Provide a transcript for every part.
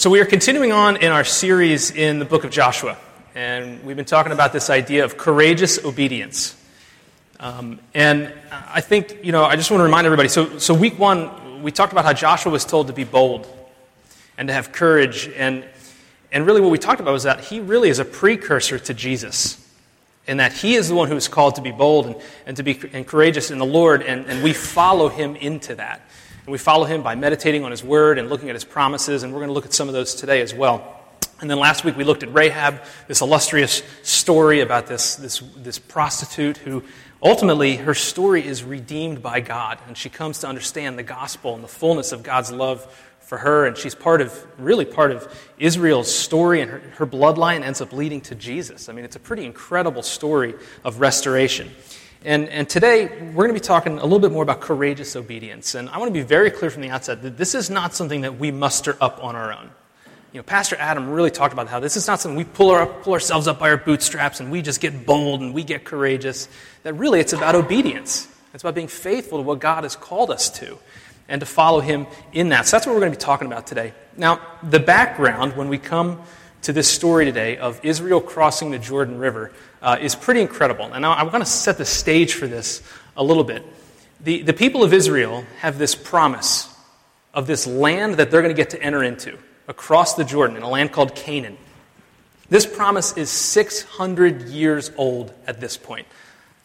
So, we are continuing on in our series in the book of Joshua, and we've been talking about this idea of courageous obedience. Um, and I think, you know, I just want to remind everybody so, so, week one, we talked about how Joshua was told to be bold and to have courage. And, and really, what we talked about was that he really is a precursor to Jesus, and that he is the one who is called to be bold and, and to be and courageous in the Lord, and, and we follow him into that. And we follow him by meditating on his word and looking at his promises, and we're going to look at some of those today as well. And then last week we looked at Rahab, this illustrious story about this, this, this prostitute who ultimately her story is redeemed by God, and she comes to understand the gospel and the fullness of God's love for her, and she's part of, really part of Israel's story, and her, her bloodline ends up leading to Jesus. I mean, it's a pretty incredible story of restoration. And, and today, we're going to be talking a little bit more about courageous obedience. And I want to be very clear from the outset that this is not something that we muster up on our own. You know, Pastor Adam really talked about how this is not something we pull, our, pull ourselves up by our bootstraps and we just get bold and we get courageous. That really, it's about obedience. It's about being faithful to what God has called us to and to follow Him in that. So that's what we're going to be talking about today. Now, the background, when we come to this story today of Israel crossing the Jordan River uh, is pretty incredible. And I, I want to set the stage for this a little bit. The, the people of Israel have this promise of this land that they're going to get to enter into across the Jordan in a land called Canaan. This promise is 600 years old at this point.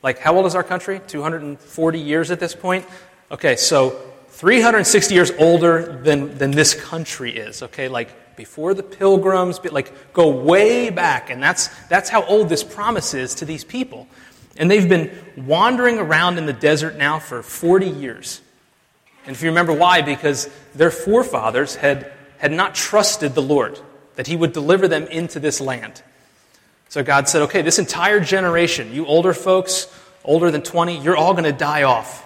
Like, how old is our country? 240 years at this point? Okay, so 360 years older than, than this country is. Okay, like before the pilgrims, like go way back. And that's, that's how old this promise is to these people. And they've been wandering around in the desert now for 40 years. And if you remember why, because their forefathers had, had not trusted the Lord, that He would deliver them into this land. So God said, okay, this entire generation, you older folks, older than 20, you're all going to die off.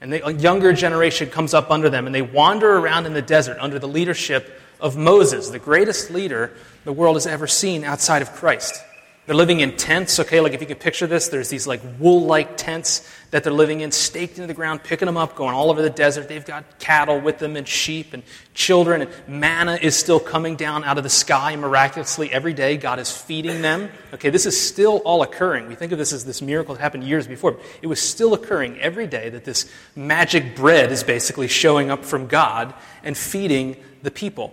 And the younger generation comes up under them, and they wander around in the desert under the leadership of Moses, the greatest leader the world has ever seen outside of Christ. They're living in tents, okay? Like if you can picture this, there's these like wool like tents that they're living in, staked into the ground, picking them up, going all over the desert. They've got cattle with them and sheep and children, and manna is still coming down out of the sky miraculously every day. God is feeding them. Okay, this is still all occurring. We think of this as this miracle that happened years before. It was still occurring every day that this magic bread is basically showing up from God and feeding the people.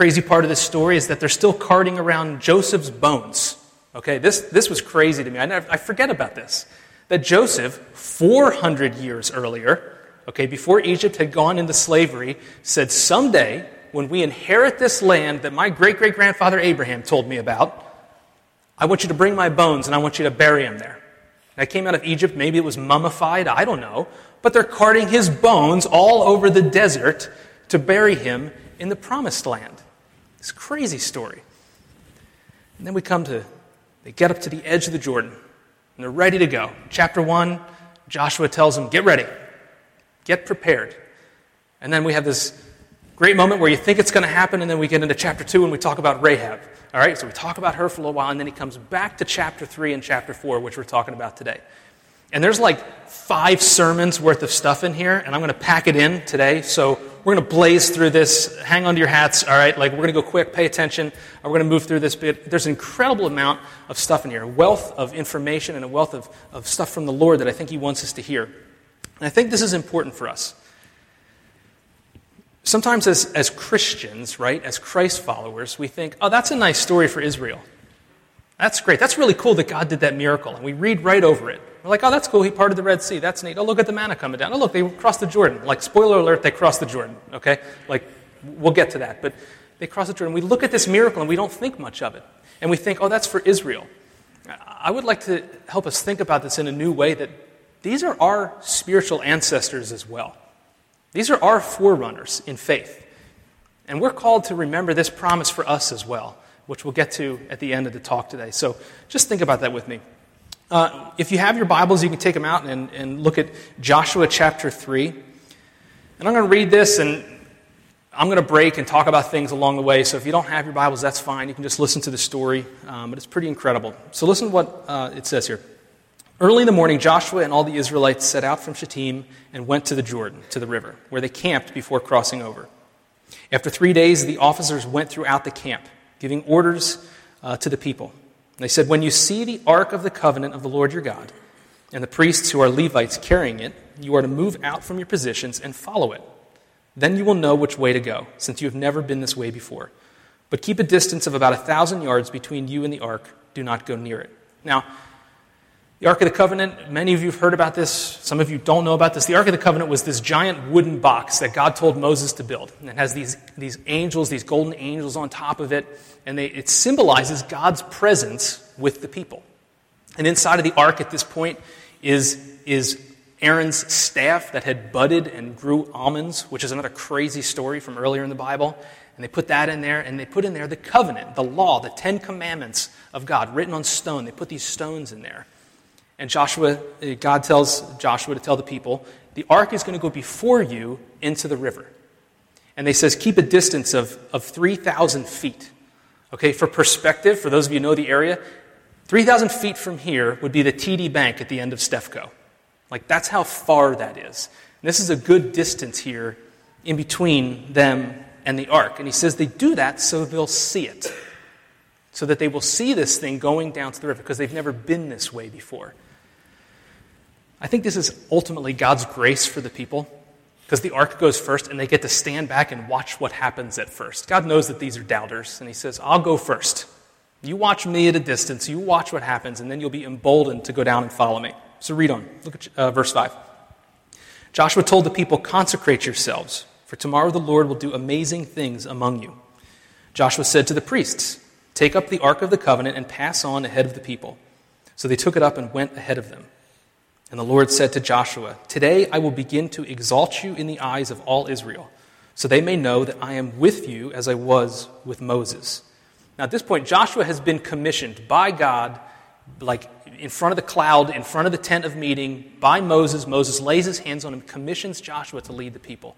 Crazy part of this story is that they're still carting around Joseph's bones. Okay, this, this was crazy to me. I, never, I forget about this. That Joseph, 400 years earlier, okay, before Egypt had gone into slavery, said, Someday, when we inherit this land that my great great grandfather Abraham told me about, I want you to bring my bones and I want you to bury them there. I came out of Egypt, maybe it was mummified, I don't know, but they're carting his bones all over the desert to bury him in the promised land. This crazy story. And then we come to, they get up to the edge of the Jordan, and they're ready to go. Chapter 1, Joshua tells them, Get ready, get prepared. And then we have this great moment where you think it's going to happen, and then we get into chapter 2 and we talk about Rahab. All right, so we talk about her for a little while, and then he comes back to chapter 3 and chapter 4, which we're talking about today. And there's like five sermons worth of stuff in here, and I'm going to pack it in today. So we're going to blaze through this. Hang on to your hats, all right? Like, we're going to go quick, pay attention. and We're going to move through this bit. There's an incredible amount of stuff in here, a wealth of information and a wealth of, of stuff from the Lord that I think He wants us to hear. And I think this is important for us. Sometimes, as, as Christians, right, as Christ followers, we think, oh, that's a nice story for Israel. That's great. That's really cool that God did that miracle. And we read right over it. We're like, oh, that's cool. He parted the Red Sea. That's neat. Oh, look at the manna coming down. Oh, look, they crossed the Jordan. Like, spoiler alert, they crossed the Jordan. Okay? Like, we'll get to that. But they crossed the Jordan. We look at this miracle and we don't think much of it. And we think, oh, that's for Israel. I would like to help us think about this in a new way that these are our spiritual ancestors as well. These are our forerunners in faith. And we're called to remember this promise for us as well, which we'll get to at the end of the talk today. So just think about that with me. Uh, if you have your Bibles, you can take them out and, and look at Joshua chapter 3. And I'm going to read this, and I'm going to break and talk about things along the way. So if you don't have your Bibles, that's fine. You can just listen to the story, um, but it's pretty incredible. So listen to what uh, it says here. Early in the morning, Joshua and all the Israelites set out from Shittim and went to the Jordan, to the river, where they camped before crossing over. After three days, the officers went throughout the camp, giving orders uh, to the people. They said, When you see the ark of the covenant of the Lord your God, and the priests who are Levites carrying it, you are to move out from your positions and follow it. Then you will know which way to go, since you have never been this way before. But keep a distance of about a thousand yards between you and the ark. Do not go near it. Now, the Ark of the Covenant, many of you have heard about this. Some of you don't know about this. The Ark of the Covenant was this giant wooden box that God told Moses to build. And it has these, these angels, these golden angels on top of it. And they, it symbolizes God's presence with the people. And inside of the ark at this point is, is Aaron's staff that had budded and grew almonds, which is another crazy story from earlier in the Bible. And they put that in there, and they put in there the covenant, the law, the Ten Commandments of God written on stone. They put these stones in there. And Joshua, uh, God tells Joshua to tell the people, the ark is going to go before you into the river. And they says, keep a distance of, of 3,000 feet. Okay, for perspective, for those of you who know the area, 3,000 feet from here would be the TD Bank at the end of Stefco. Like, that's how far that is. And this is a good distance here in between them and the ark. And he says they do that so they'll see it. So that they will see this thing going down to the river because they've never been this way before. I think this is ultimately God's grace for the people because the ark goes first and they get to stand back and watch what happens at first. God knows that these are doubters and He says, I'll go first. You watch me at a distance, you watch what happens, and then you'll be emboldened to go down and follow me. So read on. Look at uh, verse 5. Joshua told the people, Consecrate yourselves, for tomorrow the Lord will do amazing things among you. Joshua said to the priests, Take up the ark of the covenant and pass on ahead of the people. So they took it up and went ahead of them. And the Lord said to Joshua, Today I will begin to exalt you in the eyes of all Israel, so they may know that I am with you as I was with Moses. Now, at this point, Joshua has been commissioned by God, like in front of the cloud, in front of the tent of meeting, by Moses. Moses lays his hands on him, commissions Joshua to lead the people.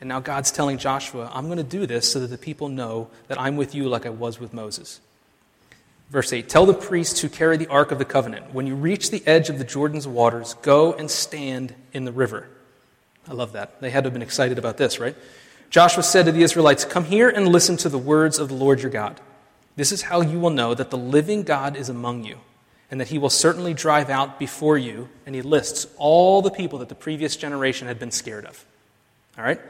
And now God's telling Joshua, I'm going to do this so that the people know that I'm with you like I was with Moses. Verse 8 Tell the priests who carry the Ark of the Covenant, when you reach the edge of the Jordan's waters, go and stand in the river. I love that. They had to have been excited about this, right? Joshua said to the Israelites, Come here and listen to the words of the Lord your God. This is how you will know that the living God is among you, and that he will certainly drive out before you. And he lists all the people that the previous generation had been scared of. All right?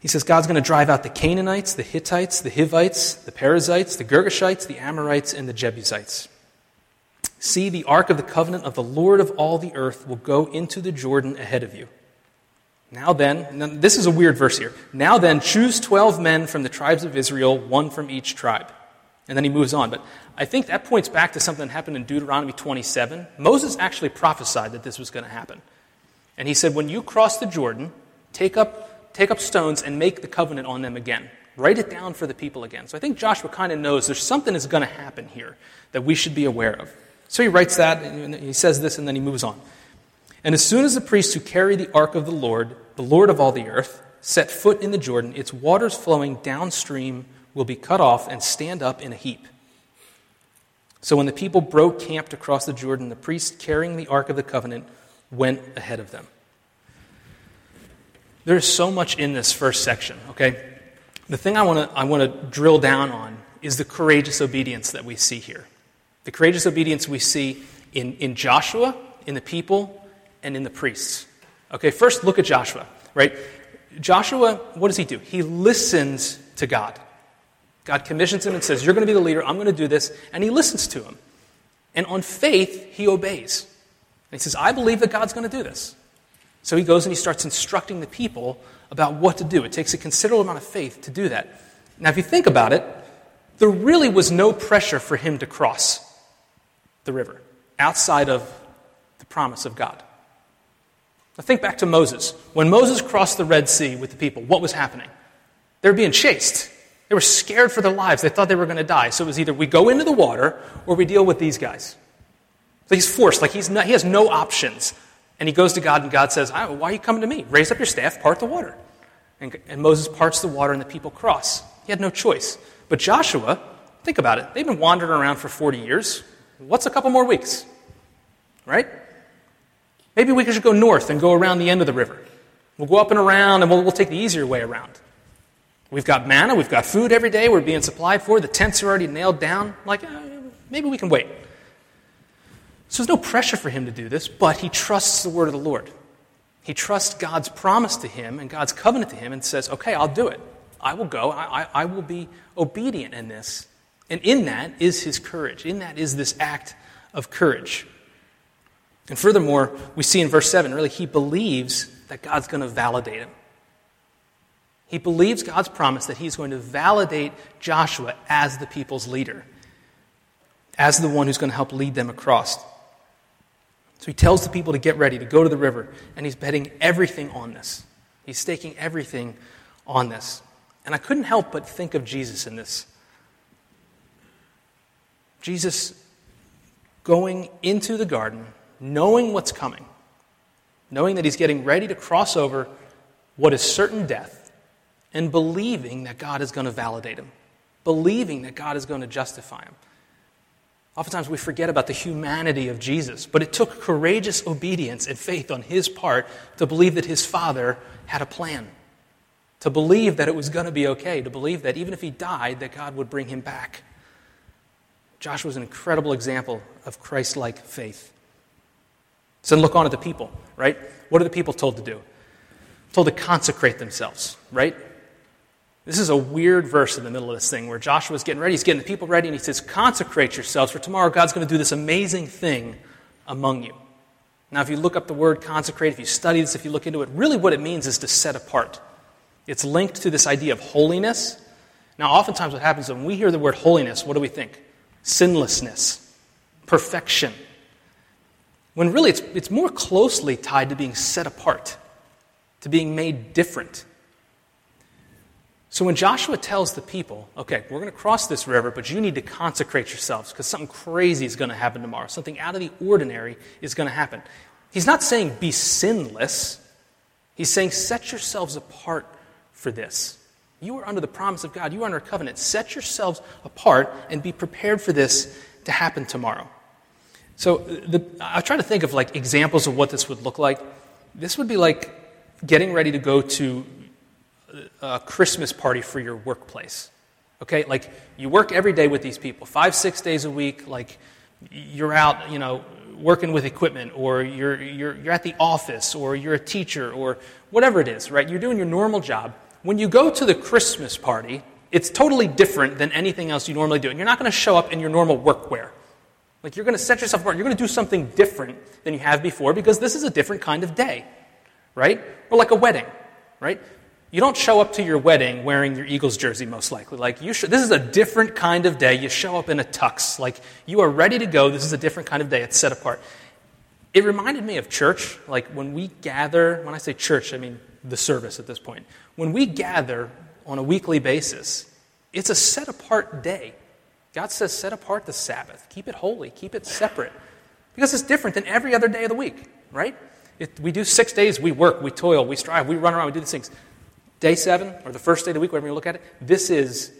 He says God's going to drive out the Canaanites, the Hittites, the Hivites, the Perizzites, the Girgashites, the Amorites, and the Jebusites. See, the ark of the covenant of the Lord of all the earth will go into the Jordan ahead of you. Now then, this is a weird verse here. Now then, choose 12 men from the tribes of Israel, one from each tribe. And then he moves on. But I think that points back to something that happened in Deuteronomy 27. Moses actually prophesied that this was going to happen. And he said, When you cross the Jordan, take up take up stones and make the covenant on them again. Write it down for the people again. So I think Joshua kind of knows there's something that's going to happen here that we should be aware of. So he writes that, and he says this, and then he moves on. And as soon as the priests who carry the ark of the Lord, the Lord of all the earth, set foot in the Jordan, its waters flowing downstream will be cut off and stand up in a heap. So when the people broke camp to cross the Jordan, the priests carrying the ark of the covenant went ahead of them. There's so much in this first section, okay? The thing I want to I want to drill down on is the courageous obedience that we see here. The courageous obedience we see in, in Joshua, in the people, and in the priests. Okay, first look at Joshua, right? Joshua, what does he do? He listens to God. God commissions him and says, You're going to be the leader, I'm going to do this. And he listens to him. And on faith, he obeys. And he says, I believe that God's going to do this. So he goes and he starts instructing the people about what to do. It takes a considerable amount of faith to do that. Now, if you think about it, there really was no pressure for him to cross the river outside of the promise of God. Now, think back to Moses. When Moses crossed the Red Sea with the people, what was happening? They were being chased. They were scared for their lives. They thought they were going to die. So it was either we go into the water or we deal with these guys. So he's forced, like he's not, he has no options. And he goes to God, and God says, Why are you coming to me? Raise up your staff, part the water. And, and Moses parts the water, and the people cross. He had no choice. But Joshua, think about it. They've been wandering around for 40 years. What's a couple more weeks? Right? Maybe we should go north and go around the end of the river. We'll go up and around, and we'll, we'll take the easier way around. We've got manna, we've got food every day, we're being supplied for, the tents are already nailed down. Like, uh, maybe we can wait. So there's no pressure for him to do this, but he trusts the word of the Lord. He trusts God's promise to him and God's covenant to him and says, okay, I'll do it. I will go. I, I, I will be obedient in this. And in that is his courage. In that is this act of courage. And furthermore, we see in verse 7, really, he believes that God's going to validate him. He believes God's promise that he's going to validate Joshua as the people's leader, as the one who's going to help lead them across. So he tells the people to get ready, to go to the river, and he's betting everything on this. He's staking everything on this. And I couldn't help but think of Jesus in this. Jesus going into the garden, knowing what's coming, knowing that he's getting ready to cross over what is certain death, and believing that God is going to validate him, believing that God is going to justify him. Oftentimes we forget about the humanity of Jesus, but it took courageous obedience and faith on his part to believe that his Father had a plan, to believe that it was going to be okay, to believe that even if he died, that God would bring him back. Joshua was an incredible example of Christ like faith. So then look on at the people, right? What are the people told to do? Told to consecrate themselves, right? This is a weird verse in the middle of this thing where Joshua's getting ready. He's getting the people ready, and he says, Consecrate yourselves, for tomorrow God's going to do this amazing thing among you. Now, if you look up the word consecrate, if you study this, if you look into it, really what it means is to set apart. It's linked to this idea of holiness. Now, oftentimes what happens when we hear the word holiness, what do we think? Sinlessness, perfection. When really it's, it's more closely tied to being set apart, to being made different so when Joshua tells the people, okay, we're going to cross this river, but you need to consecrate yourselves because something crazy is going to happen tomorrow. Something out of the ordinary is going to happen. He's not saying be sinless. He's saying set yourselves apart for this. You are under the promise of God. You are under a covenant. Set yourselves apart and be prepared for this to happen tomorrow. So the, I try to think of like examples of what this would look like. This would be like getting ready to go to a Christmas party for your workplace. Okay? Like, you work every day with these people, five, six days a week. Like, you're out, you know, working with equipment, or you're, you're, you're at the office, or you're a teacher, or whatever it is, right? You're doing your normal job. When you go to the Christmas party, it's totally different than anything else you normally do. And you're not going to show up in your normal workwear. Like, you're going to set yourself apart. You're going to do something different than you have before because this is a different kind of day, right? Or like a wedding, right? You don't show up to your wedding wearing your Eagles jersey, most likely. Like, you should, this is a different kind of day. You show up in a tux. Like, you are ready to go. This is a different kind of day. It's set apart. It reminded me of church. Like, when we gather, when I say church, I mean the service at this point. When we gather on a weekly basis, it's a set apart day. God says, set apart the Sabbath. Keep it holy. Keep it separate. Because it's different than every other day of the week, right? It, we do six days, we work, we toil, we strive, we run around, we do these things. Day seven, or the first day of the week, whatever you look at it, this is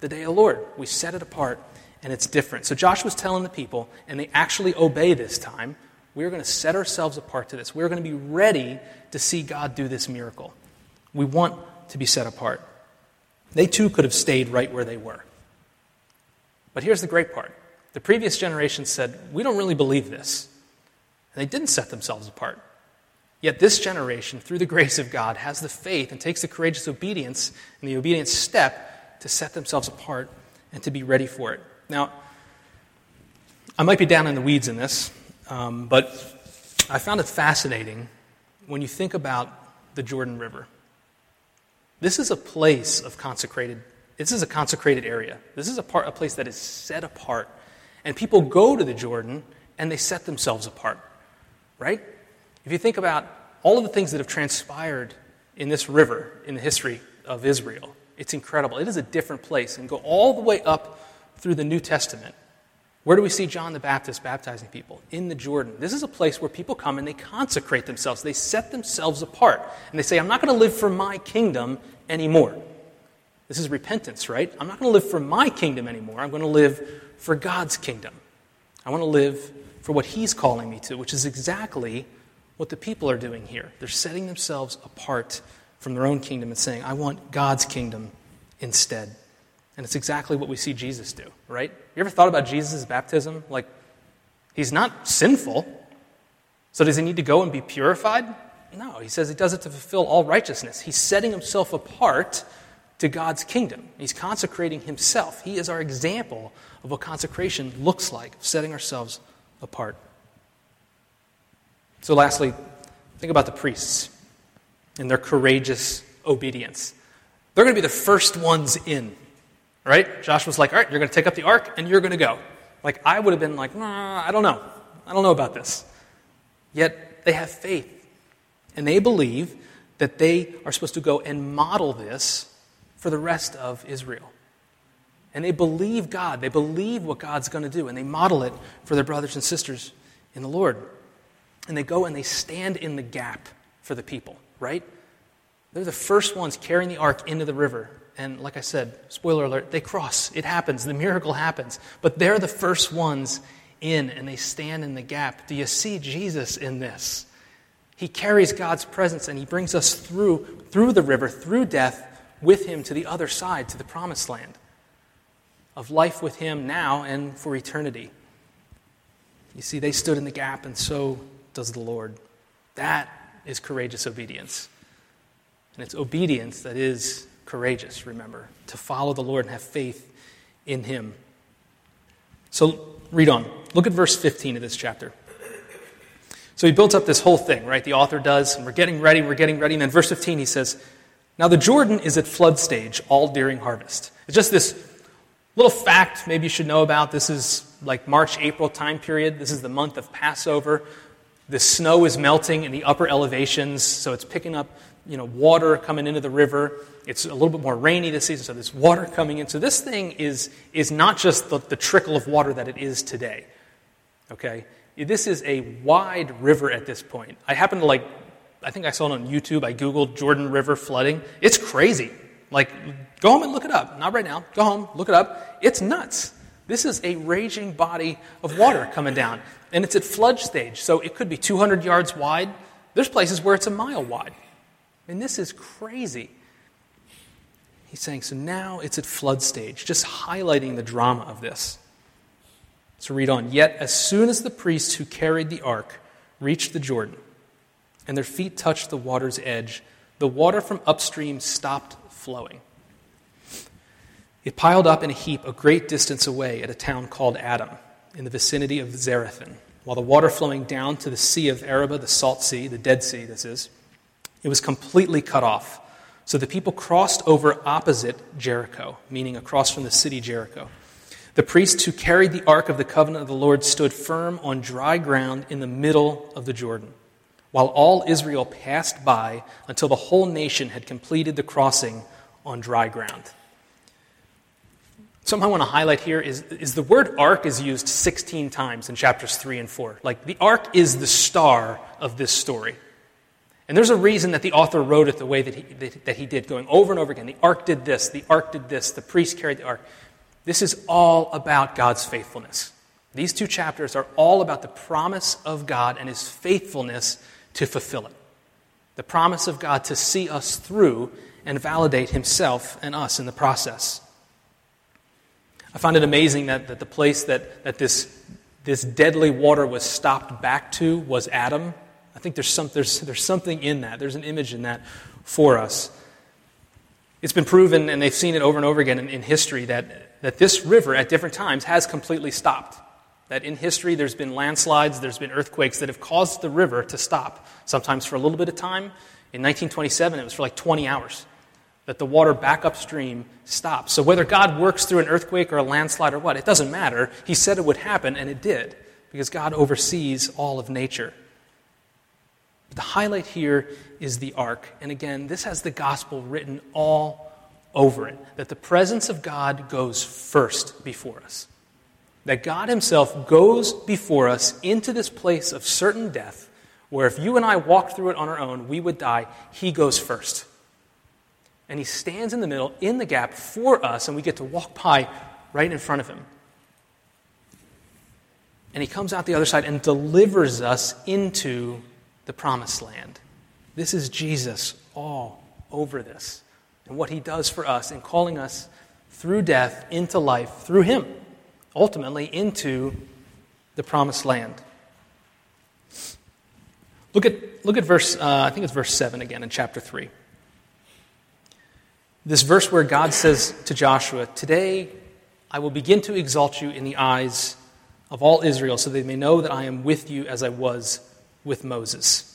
the day of the Lord. We set it apart, and it's different. So Joshua's telling the people, and they actually obey this time. We're going to set ourselves apart to this. We're going to be ready to see God do this miracle. We want to be set apart. They too could have stayed right where they were. But here's the great part the previous generation said, We don't really believe this. And they didn't set themselves apart. Yet this generation, through the grace of God, has the faith and takes the courageous obedience and the obedient step to set themselves apart and to be ready for it. Now, I might be down in the weeds in this, um, but I found it fascinating when you think about the Jordan River. This is a place of consecrated, this is a consecrated area. This is a, part, a place that is set apart. And people go to the Jordan and they set themselves apart, right? If you think about all of the things that have transpired in this river in the history of Israel, it's incredible. It is a different place. And go all the way up through the New Testament. Where do we see John the Baptist baptizing people? In the Jordan. This is a place where people come and they consecrate themselves. They set themselves apart. And they say, I'm not going to live for my kingdom anymore. This is repentance, right? I'm not going to live for my kingdom anymore. I'm going to live for God's kingdom. I want to live for what He's calling me to, which is exactly what the people are doing here. They're setting themselves apart from their own kingdom and saying, I want God's kingdom instead. And it's exactly what we see Jesus do, right? You ever thought about Jesus' baptism? Like, he's not sinful. So does he need to go and be purified? No, he says he does it to fulfill all righteousness. He's setting himself apart to God's kingdom. He's consecrating himself. He is our example of what consecration looks like, setting ourselves apart. So, lastly, think about the priests and their courageous obedience. They're going to be the first ones in, right? Joshua's like, all right, you're going to take up the ark and you're going to go. Like, I would have been like, nah, I don't know. I don't know about this. Yet they have faith. And they believe that they are supposed to go and model this for the rest of Israel. And they believe God. They believe what God's going to do. And they model it for their brothers and sisters in the Lord. And they go and they stand in the gap for the people, right? They're the first ones carrying the ark into the river. And like I said, spoiler alert, they cross. It happens. The miracle happens. But they're the first ones in and they stand in the gap. Do you see Jesus in this? He carries God's presence and he brings us through through the river, through death with him to the other side, to the promised land of life with him now and for eternity. You see, they stood in the gap, and so does the Lord. That is courageous obedience. And it's obedience that is courageous, remember, to follow the Lord and have faith in him. So read on. Look at verse 15 of this chapter. So he built up this whole thing, right? The author does, and we're getting ready, we're getting ready. And then verse 15 he says, Now the Jordan is at flood stage all during harvest. It's just this little fact maybe you should know about. This is like March, April time period. This is the month of Passover. The snow is melting in the upper elevations, so it's picking up you know, water coming into the river. It's a little bit more rainy this season, so there's water coming in. So this thing is, is not just the, the trickle of water that it is today. Okay? This is a wide river at this point. I happen to like, I think I saw it on YouTube. I Googled Jordan River flooding. It's crazy. Like, go home and look it up. Not right now. Go home, look it up. It's nuts. This is a raging body of water coming down. And it's at flood stage, so it could be 200 yards wide. There's places where it's a mile wide. And this is crazy. He's saying, so now it's at flood stage, just highlighting the drama of this. So read on. Yet, as soon as the priests who carried the ark reached the Jordan, and their feet touched the water's edge, the water from upstream stopped flowing. It piled up in a heap a great distance away at a town called Adam, in the vicinity of Zarethan, while the water flowing down to the Sea of Arabah, the Salt Sea, the Dead Sea, this is, it was completely cut off. So the people crossed over opposite Jericho, meaning across from the city Jericho. The priests who carried the ark of the covenant of the Lord stood firm on dry ground in the middle of the Jordan, while all Israel passed by until the whole nation had completed the crossing on dry ground. Something I want to highlight here is, is the word ark is used 16 times in chapters 3 and 4. Like the ark is the star of this story. And there's a reason that the author wrote it the way that he, that, that he did, going over and over again. The ark did this, the ark did this, the priest carried the ark. This is all about God's faithfulness. These two chapters are all about the promise of God and his faithfulness to fulfill it. The promise of God to see us through and validate himself and us in the process. I find it amazing that, that the place that, that this, this deadly water was stopped back to was Adam I think there's, some, there's, there's something in that. There's an image in that for us. It's been proven, and they've seen it over and over again in, in history, that, that this river at different times has completely stopped. That in history there's been landslides, there's been earthquakes that have caused the river to stop, sometimes for a little bit of time. In 1927, it was for like 20 hours that the water back upstream stops. So whether God works through an earthquake or a landslide or what, it doesn't matter. He said it would happen, and it did, because God oversees all of nature. But the highlight here is the ark. And again, this has the gospel written all over it that the presence of God goes first before us. That God Himself goes before us into this place of certain death, where if you and I walked through it on our own, we would die. He goes first. And He stands in the middle, in the gap for us, and we get to walk by right in front of Him. And He comes out the other side and delivers us into the promised land. This is Jesus all over this. and what he does for us in calling us through death into life through him, ultimately into the promised land. Look at, look at verse, uh, I think it's verse 7 again in chapter 3. This verse where God says to Joshua, Today I will begin to exalt you in the eyes of all Israel, so they may know that I am with you as I was with Moses.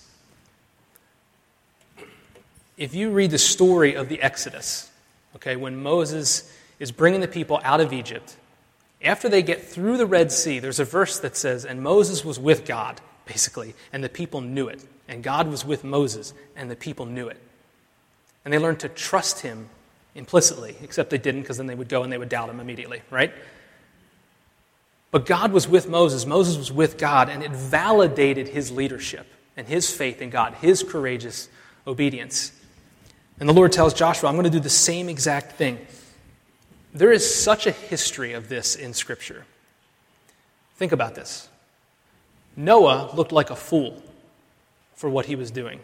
If you read the story of the Exodus, okay, when Moses is bringing the people out of Egypt, after they get through the Red Sea, there's a verse that says, And Moses was with God, basically, and the people knew it. And God was with Moses, and the people knew it. And they learned to trust him implicitly, except they didn't because then they would go and they would doubt him immediately, right? But God was with Moses, Moses was with God, and it validated his leadership and his faith in God, his courageous obedience. And the Lord tells Joshua, I'm going to do the same exact thing. There is such a history of this in Scripture. Think about this Noah looked like a fool for what he was doing.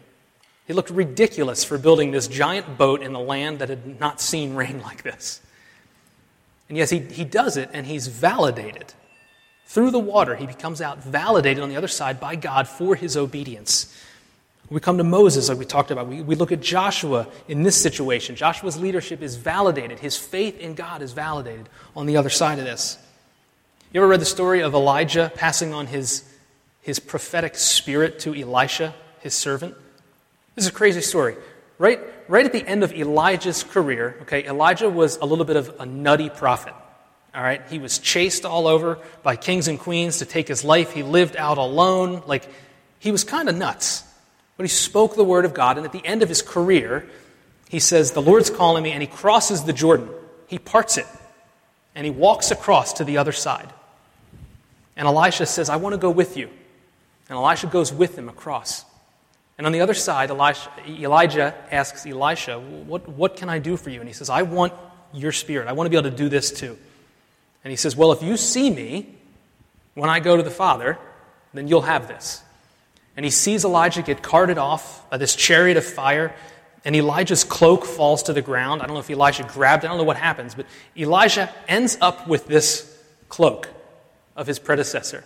He looked ridiculous for building this giant boat in a land that had not seen rain like this. And yes, he, he does it, and he's validated. Through the water, he becomes out validated on the other side by God for his obedience. We come to Moses, like we talked about. We, we look at Joshua in this situation. Joshua's leadership is validated, his faith in God is validated on the other side of this. You ever read the story of Elijah passing on his, his prophetic spirit to Elisha, his servant? This is a crazy story. Right, right at the end of Elijah's career, okay, Elijah was a little bit of a nutty prophet. All right, he was chased all over by kings and queens to take his life. He lived out alone. Like, he was kind of nuts. But he spoke the word of God, and at the end of his career, he says, The Lord's calling me, and he crosses the Jordan. He parts it, and he walks across to the other side. And Elisha says, I want to go with you. And Elisha goes with him across. And on the other side, Elijah asks Elisha, what, what can I do for you? And he says, I want your spirit. I want to be able to do this too. And he says, Well, if you see me when I go to the Father, then you'll have this. And he sees Elijah get carted off by this chariot of fire, and Elijah's cloak falls to the ground. I don't know if Elijah grabbed it, I don't know what happens, but Elijah ends up with this cloak of his predecessor.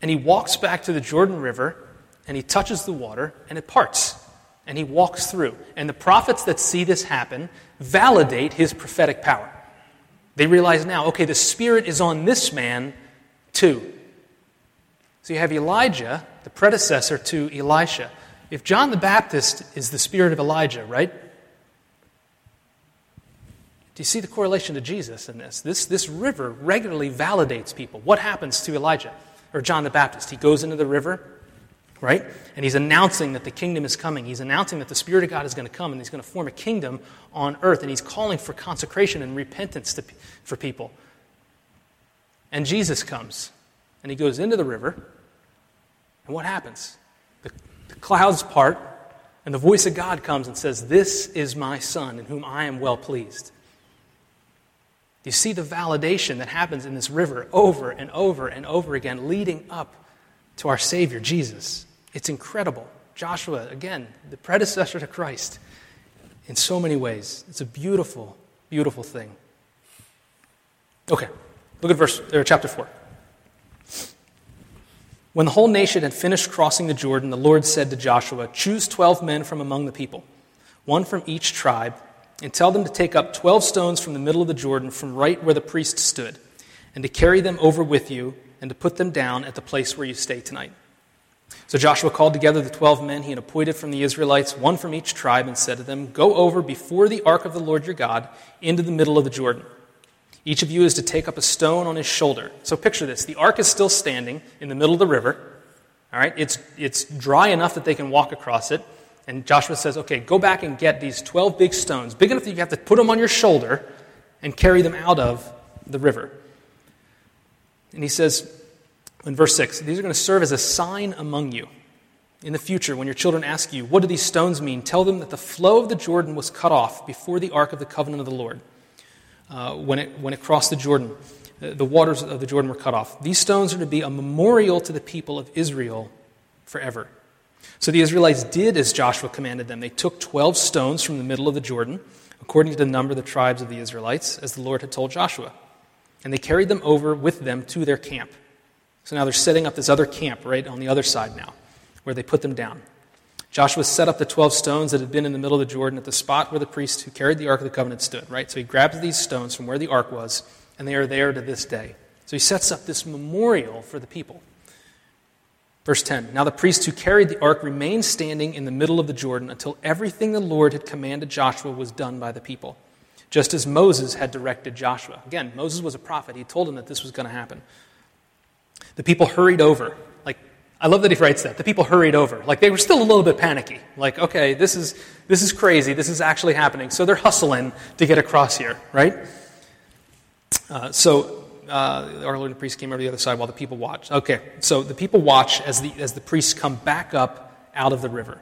And he walks back to the Jordan River and he touches the water and it parts and he walks through. And the prophets that see this happen validate his prophetic power. They realize now, okay, the Spirit is on this man too. So you have Elijah, the predecessor to Elisha. If John the Baptist is the spirit of Elijah, right? Do you see the correlation to Jesus in this? This, this river regularly validates people. What happens to Elijah or John the Baptist? He goes into the river, right? And he's announcing that the kingdom is coming. He's announcing that the Spirit of God is going to come and he's going to form a kingdom on earth. And he's calling for consecration and repentance to, for people. And Jesus comes and he goes into the river. And what happens? The, the clouds part and the voice of God comes and says, This is my Son in whom I am well pleased. You see the validation that happens in this river over and over and over again, leading up to our Savior, Jesus. It's incredible. Joshua, again, the predecessor to Christ, in so many ways. It's a beautiful, beautiful thing. Okay, look at verse or chapter 4. When the whole nation had finished crossing the Jordan, the Lord said to Joshua, Choose 12 men from among the people, one from each tribe, and tell them to take up 12 stones from the middle of the Jordan, from right where the priest stood, and to carry them over with you, and to put them down at the place where you stay tonight. So Joshua called together the twelve men he had appointed from the Israelites, one from each tribe, and said to them, Go over before the ark of the Lord your God into the middle of the Jordan. Each of you is to take up a stone on his shoulder. So picture this the ark is still standing in the middle of the river. All right, it's, it's dry enough that they can walk across it. And Joshua says, Okay, go back and get these 12 big stones, big enough that you have to put them on your shoulder and carry them out of the river. And he says, in verse 6, these are going to serve as a sign among you. In the future, when your children ask you, What do these stones mean? tell them that the flow of the Jordan was cut off before the ark of the covenant of the Lord. Uh, when, it, when it crossed the Jordan, uh, the waters of the Jordan were cut off. These stones are to be a memorial to the people of Israel forever. So the Israelites did as Joshua commanded them. They took 12 stones from the middle of the Jordan, according to the number of the tribes of the Israelites, as the Lord had told Joshua. And they carried them over with them to their camp. So now they're setting up this other camp right on the other side now, where they put them down. Joshua set up the 12 stones that had been in the middle of the Jordan at the spot where the priest who carried the Ark of the Covenant stood, right? So he grabs these stones from where the Ark was, and they are there to this day. So he sets up this memorial for the people. Verse 10 Now the priest who carried the ark remained standing in the middle of the Jordan until everything the Lord had commanded Joshua was done by the people, just as Moses had directed Joshua. Again, Moses was a prophet. He told him that this was going to happen. The people hurried over. Like, I love that he writes that. The people hurried over. Like, they were still a little bit panicky. Like, okay, this is, this is crazy. This is actually happening. So they're hustling to get across here, right? Uh, so uh, our Lord and priest came over the other side while the people watched. Okay, so the people watch as the, as the priests come back up out of the river.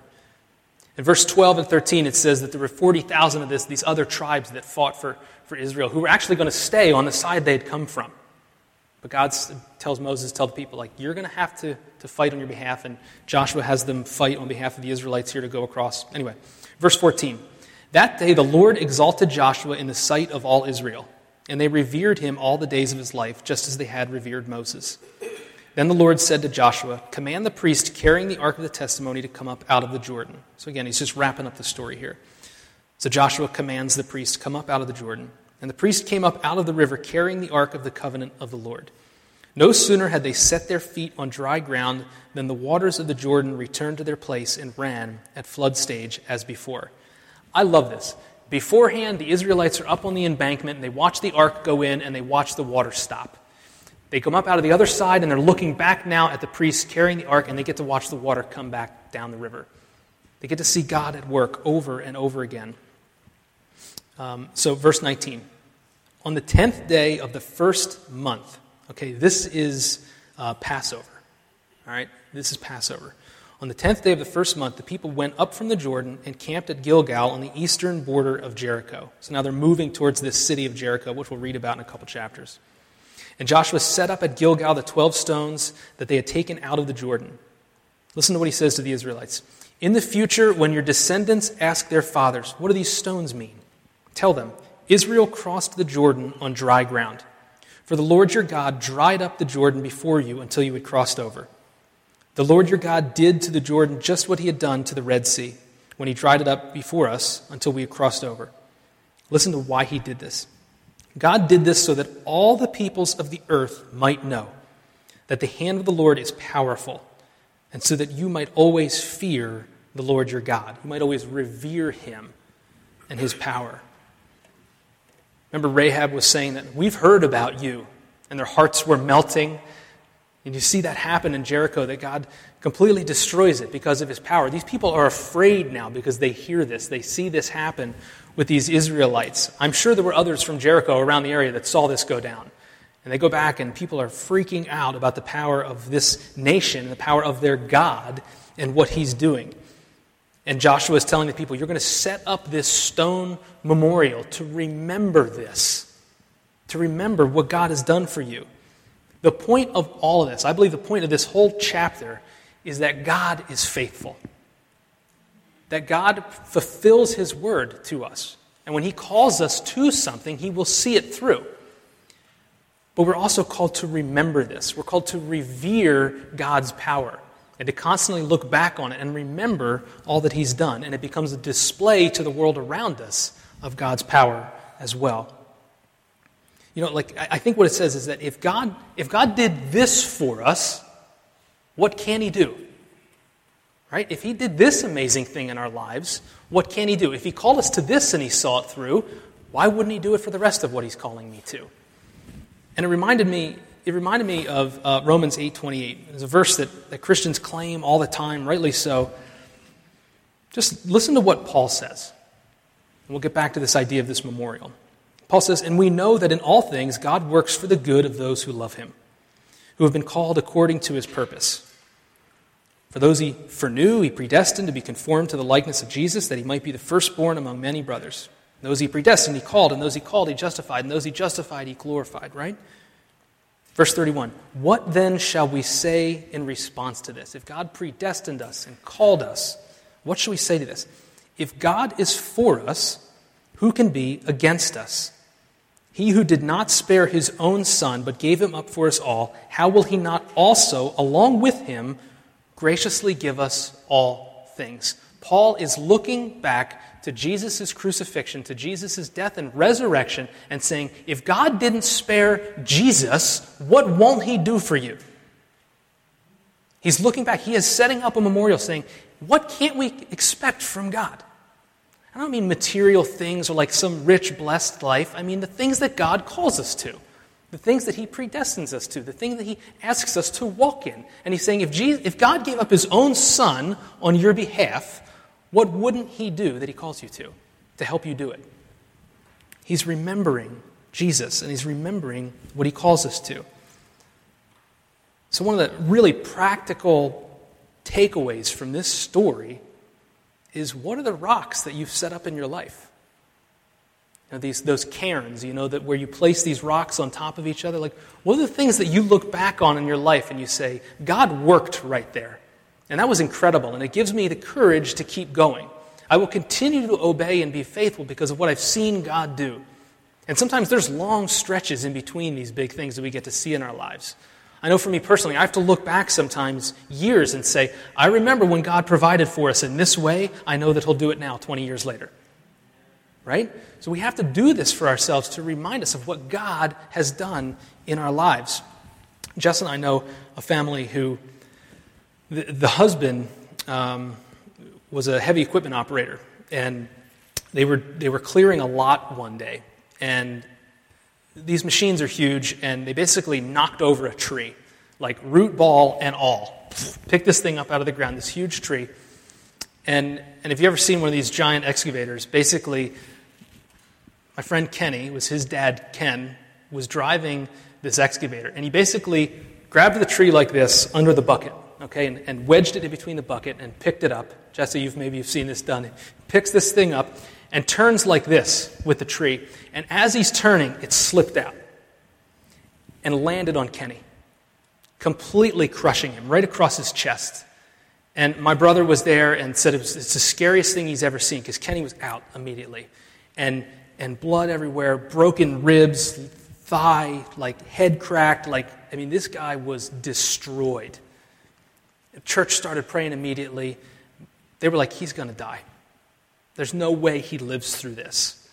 In verse 12 and 13, it says that there were 40,000 of this, these other tribes that fought for, for Israel who were actually going to stay on the side they had come from. But God tells Moses, tell the people, like, you're going to have to, fight on your behalf. And Joshua has them fight on behalf of the Israelites here to go across. Anyway, verse 14. That day the Lord exalted Joshua in the sight of all Israel, and they revered him all the days of his life, just as they had revered Moses. Then the Lord said to Joshua, Command the priest carrying the ark of the testimony to come up out of the Jordan. So again, he's just wrapping up the story here. So Joshua commands the priest, Come up out of the Jordan. And the priest came up out of the river carrying the ark of the covenant of the Lord. No sooner had they set their feet on dry ground than the waters of the Jordan returned to their place and ran at flood stage as before. I love this. Beforehand, the Israelites are up on the embankment and they watch the ark go in and they watch the water stop. They come up out of the other side and they're looking back now at the priest carrying the ark and they get to watch the water come back down the river. They get to see God at work over and over again. Um, so, verse 19. On the 10th day of the first month, okay, this is uh, Passover. All right, this is Passover. On the 10th day of the first month, the people went up from the Jordan and camped at Gilgal on the eastern border of Jericho. So now they're moving towards this city of Jericho, which we'll read about in a couple chapters. And Joshua set up at Gilgal the 12 stones that they had taken out of the Jordan. Listen to what he says to the Israelites. In the future, when your descendants ask their fathers, What do these stones mean? Tell them, Israel crossed the Jordan on dry ground. For the Lord your God dried up the Jordan before you until you had crossed over. The Lord your God did to the Jordan just what he had done to the Red Sea when he dried it up before us until we had crossed over. Listen to why he did this. God did this so that all the peoples of the earth might know that the hand of the Lord is powerful, and so that you might always fear the Lord your God. You might always revere him and his power. Remember, Rahab was saying that we've heard about you, and their hearts were melting. And you see that happen in Jericho, that God completely destroys it because of his power. These people are afraid now because they hear this. They see this happen with these Israelites. I'm sure there were others from Jericho around the area that saw this go down. And they go back, and people are freaking out about the power of this nation, the power of their God, and what he's doing. And Joshua is telling the people, You're going to set up this stone memorial to remember this, to remember what God has done for you. The point of all of this, I believe the point of this whole chapter, is that God is faithful. That God fulfills His word to us. And when He calls us to something, He will see it through. But we're also called to remember this. We're called to revere God's power and to constantly look back on it and remember all that He's done. And it becomes a display to the world around us of God's power as well. You know, like I think what it says is that if God, if God did this for us, what can He do? Right? If He did this amazing thing in our lives, what can He do? If He called us to this and He saw it through, why wouldn't He do it for the rest of what He's calling me to? And it reminded me it reminded me of uh, Romans 8.28. It's a verse that, that Christians claim all the time, rightly so. Just listen to what Paul says. And we'll get back to this idea of this memorial. Paul says, And we know that in all things God works for the good of those who love him, who have been called according to his purpose. For those he foreknew, he predestined to be conformed to the likeness of Jesus, that he might be the firstborn among many brothers. Those he predestined, he called, and those he called, he justified, and those he justified, he glorified, right? Verse 31 What then shall we say in response to this? If God predestined us and called us, what shall we say to this? If God is for us, who can be against us? He who did not spare his own son, but gave him up for us all, how will he not also, along with him, graciously give us all things? Paul is looking back to Jesus' crucifixion, to Jesus' death and resurrection, and saying, if God didn't spare Jesus, what won't he do for you? He's looking back. He is setting up a memorial saying, what can't we expect from God? I don't mean material things or like some rich, blessed life. I mean the things that God calls us to, the things that He predestines us to, the things that He asks us to walk in. And He's saying if, Jesus, if God gave up His own Son on your behalf, what wouldn't He do that He calls you to, to help you do it? He's remembering Jesus and He's remembering what He calls us to. So, one of the really practical takeaways from this story is what are the rocks that you've set up in your life? You know, these, those cairns, you know, that where you place these rocks on top of each other. Like, what are the things that you look back on in your life and you say, God worked right there? And that was incredible, and it gives me the courage to keep going. I will continue to obey and be faithful because of what I've seen God do. And sometimes there's long stretches in between these big things that we get to see in our lives. I know for me personally, I have to look back sometimes years and say, I remember when God provided for us in this way. I know that He'll do it now, 20 years later. Right? So we have to do this for ourselves to remind us of what God has done in our lives. Jess and I know a family who, the, the husband um, was a heavy equipment operator, and they were, they were clearing a lot one day. And these machines are huge, and they basically knocked over a tree, like root ball and all. Picked this thing up out of the ground, this huge tree. And, and if you've ever seen one of these giant excavators, basically, my friend Kenny, was his dad Ken, was driving this excavator. And he basically grabbed the tree like this under the bucket, okay, and, and wedged it in between the bucket and picked it up. Jesse, you've maybe you've seen this done. He picks this thing up and turns like this with the tree. And as he's turning, it slipped out and landed on Kenny, completely crushing him right across his chest. And my brother was there and said it was, it's the scariest thing he's ever seen because Kenny was out immediately. And, and blood everywhere, broken ribs, thigh, like head cracked. Like, I mean, this guy was destroyed. The church started praying immediately. They were like, he's going to die. There's no way he lives through this.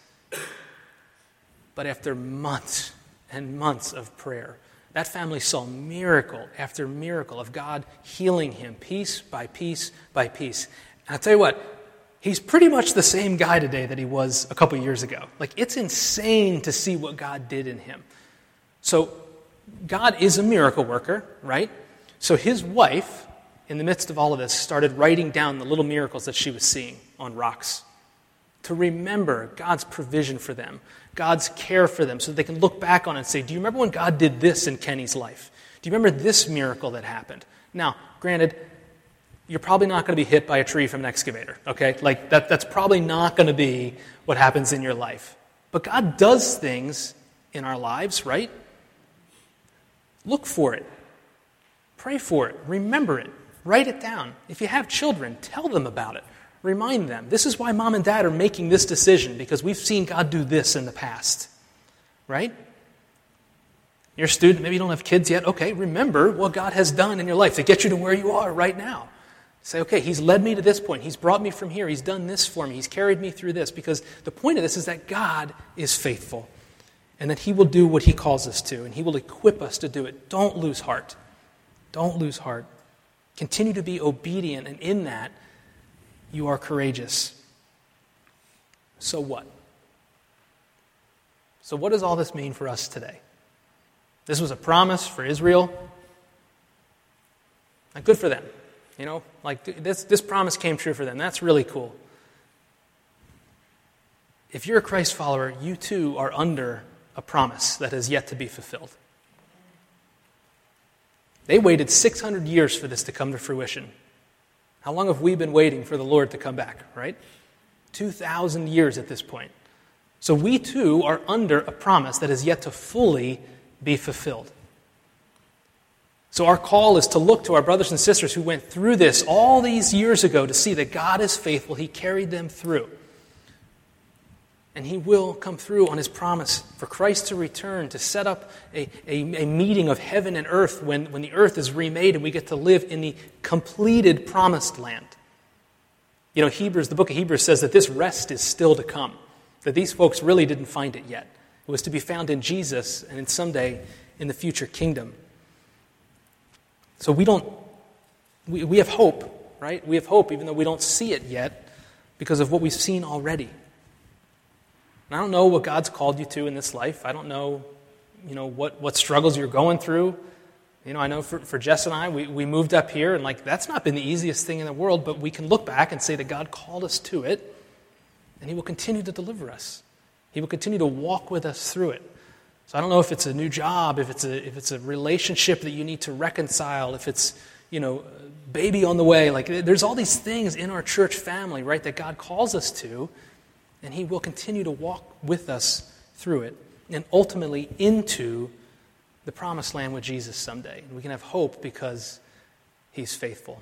But after months and months of prayer, that family saw miracle after miracle of God healing him piece by piece by piece. And I'll tell you what, he's pretty much the same guy today that he was a couple years ago. Like, it's insane to see what God did in him. So, God is a miracle worker, right? So, his wife, in the midst of all of this, started writing down the little miracles that she was seeing on rocks to remember God's provision for them, God's care for them, so that they can look back on it and say, Do you remember when God did this in Kenny's life? Do you remember this miracle that happened? Now, granted, you're probably not going to be hit by a tree from an excavator, okay? Like, that, that's probably not going to be what happens in your life. But God does things in our lives, right? Look for it, pray for it, remember it, write it down. If you have children, tell them about it. Remind them. This is why mom and dad are making this decision because we've seen God do this in the past. Right? You're a student, maybe you don't have kids yet. Okay, remember what God has done in your life to get you to where you are right now. Say, okay, He's led me to this point. He's brought me from here. He's done this for me. He's carried me through this. Because the point of this is that God is faithful and that He will do what He calls us to and He will equip us to do it. Don't lose heart. Don't lose heart. Continue to be obedient, and in that, you are courageous. So what? So, what does all this mean for us today? This was a promise for Israel. And good for them. You know, like this, this promise came true for them. That's really cool. If you're a Christ follower, you too are under a promise that is yet to be fulfilled. They waited 600 years for this to come to fruition. How long have we been waiting for the Lord to come back, right? 2,000 years at this point. So we too are under a promise that is yet to fully be fulfilled. So, our call is to look to our brothers and sisters who went through this all these years ago to see that God is faithful. He carried them through. And He will come through on His promise for Christ to return, to set up a, a, a, meeting of heaven and earth when, when the earth is remade and we get to live in the completed promised land. You know, Hebrews, the book of Hebrews says that this rest is still to come, that these folks really didn't find it yet. It was to be found in Jesus and in someday in the future kingdom. So we don't, we, we have hope, right? We have hope even though we don't see it yet because of what we've seen already. And I don't know what God's called you to in this life. I don't know, you know, what, what struggles you're going through. You know, I know for, for Jess and I, we, we moved up here, and like that's not been the easiest thing in the world, but we can look back and say that God called us to it, and He will continue to deliver us. He will continue to walk with us through it. So I don't know if it's a new job, if it's a, if it's a relationship that you need to reconcile, if it's, you know, baby on the way. Like there's all these things in our church family, right, that God calls us to, and He will continue to walk with us through it and ultimately into the promised land with Jesus someday. And we can have hope because He's faithful.